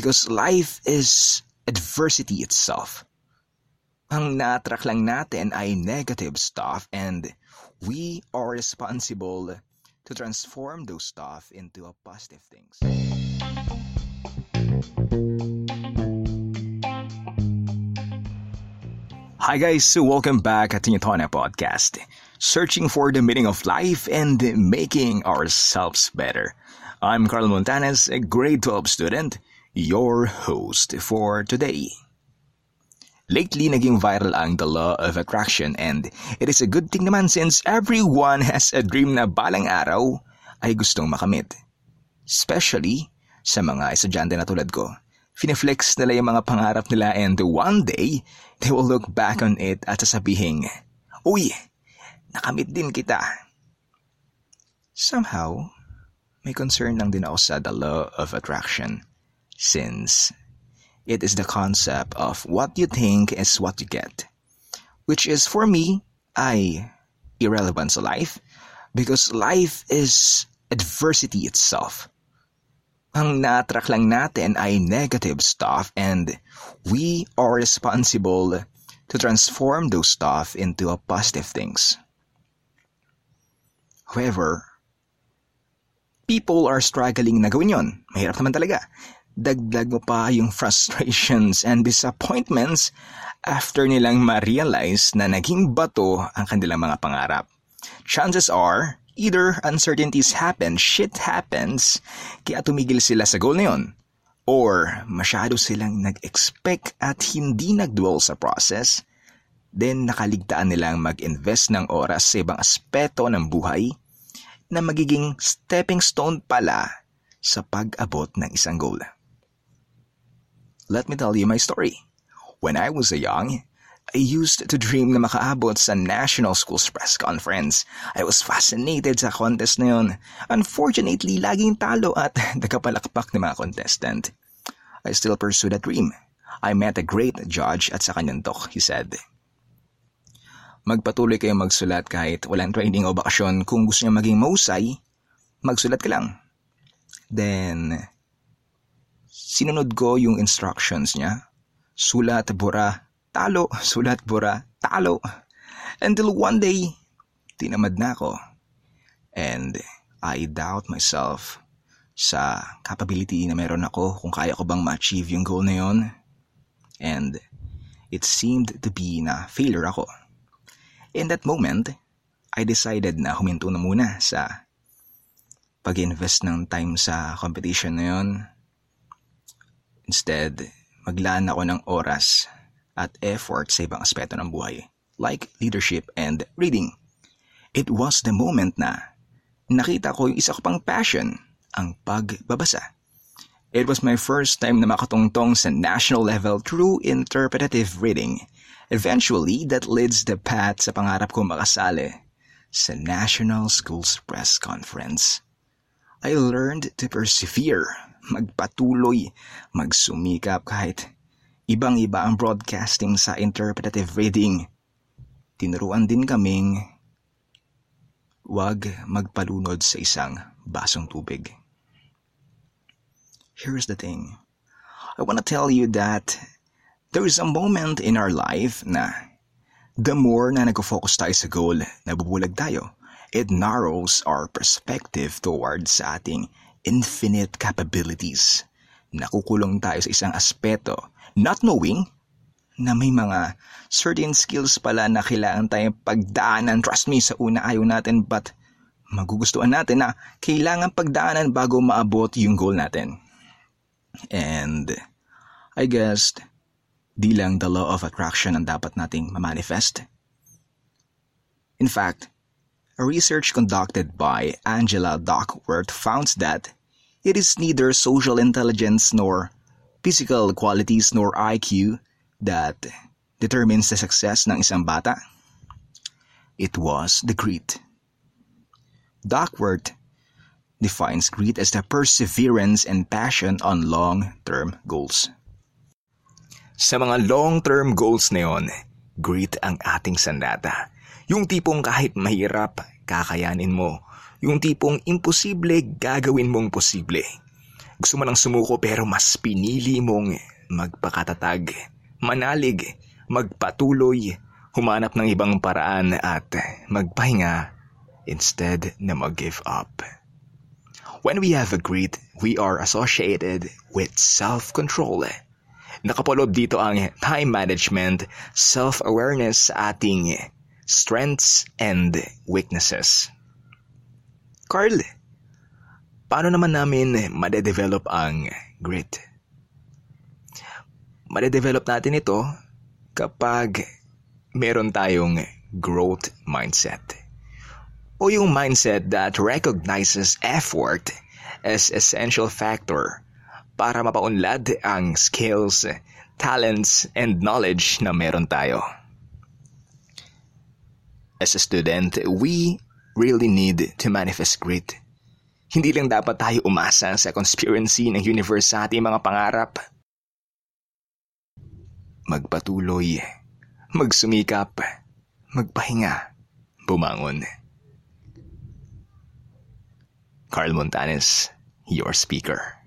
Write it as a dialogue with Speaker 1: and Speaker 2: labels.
Speaker 1: Because life is adversity itself. Ang na-attract lang natin ay negative stuff and we are responsible to transform those stuff into a positive things. Hi guys, so welcome back at Tinitona Podcast. Searching for the meaning of life and making ourselves better. I'm Carl Montanes, a grade 12 student, your host for today. Lately, naging viral ang The Law of Attraction and it is a good thing naman since everyone has a dream na balang araw ay gustong makamit. Especially sa mga estudyante na tulad ko Fineflex nila yung mga pangarap nila and one day, they will look back on it at sasabihin, Uy, nakamit din kita. Somehow, may concern lang din ako sa the law of attraction since it is the concept of what you think is what you get. Which is for me, I irrelevant sa life because life is adversity itself. Ang na-attract lang natin ay negative stuff and we are responsible to transform those stuff into a positive things. However, people are struggling na gawin yun. Mahirap naman talaga. Dagdag mo pa yung frustrations and disappointments after nilang ma-realize na naging bato ang kanilang mga pangarap. Chances are, Either uncertainties happen, shit happens, kaya tumigil sila sa goal na yun. Or masyado silang nag-expect at hindi nag-dwell sa process, then nakaligtaan nilang mag-invest ng oras sa ibang aspeto ng buhay na magiging stepping stone pala sa pag-abot ng isang goal. Let me tell you my story. When I was young, I used to dream na makaabot sa National Schools Press Conference. I was fascinated sa contest na yun. Unfortunately, laging talo at nagkapalakpak ng mga contestant. I still pursue that dream. I met a great judge at sa kanyang talk, he said. Magpatuloy kayo magsulat kahit walang training o bakasyon. Kung gusto niya maging mausay, magsulat ka lang. Then, sinunod ko yung instructions niya. Sulat, bura, talo, sulat bura, talo. Until one day, tinamad na ako. And I doubt myself sa capability na meron ako kung kaya ko bang ma-achieve yung goal na yon. And it seemed to be na failure ako. In that moment, I decided na huminto na muna sa pag-invest ng time sa competition na yon. Instead, maglaan ako ng oras at effort sa ibang aspeto ng buhay, like leadership and reading. It was the moment na nakita ko yung isa ko pang passion, ang pagbabasa. It was my first time na makatungtong sa national level through interpretative reading. Eventually, that leads the path sa pangarap ko makasali sa National Schools Press Conference. I learned to persevere, magpatuloy, magsumikap kahit Ibang-iba ang broadcasting sa interpretative reading. Tinuruan din kaming wag magpalunod sa isang basong tubig. Here's the thing. I want to tell you that there is a moment in our life na the more na nag-focus tayo sa goal, nabubulag tayo. It narrows our perspective towards sa ating infinite capabilities. Nakukulong tayo sa isang aspeto not knowing na may mga certain skills pala na kailangan tayong pagdaanan. Trust me, sa una ayaw natin but magugustuhan natin na kailangan pagdaanan bago maabot yung goal natin. And I guess di lang the law of attraction ang dapat nating ma-manifest. In fact, a research conducted by Angela Duckworth found that it is neither social intelligence nor physical qualities nor IQ that determines the success ng isang bata? It was the grit. Duckworth defines grit as the perseverance and passion on long-term goals. Sa mga long-term goals na yon, grit ang ating sandata. Yung tipong kahit mahirap, kakayanin mo. Yung tipong imposible, gagawin mong posible Gusto mo nang sumuko pero mas pinili mong magpakatatag, manalig, magpatuloy, humanap ng ibang paraan at magpahinga instead na mag-give up. When we have agreed, we are associated with self-control. Nakapalob dito ang time management, self-awareness sa ating strengths and weaknesses. Carl, paano naman namin madedevelop ang grit? Madedevelop natin ito kapag meron tayong growth mindset. O yung mindset that recognizes effort as essential factor para mapaunlad ang skills, talents, and knowledge na meron tayo. As a student, we really need to manifest grit. Hindi lang dapat tayo umasa sa conspiracy ng universe sa ating mga pangarap. Magpatuloy, magsumikap, magpahinga, bumangon. Carl Montanes, your speaker.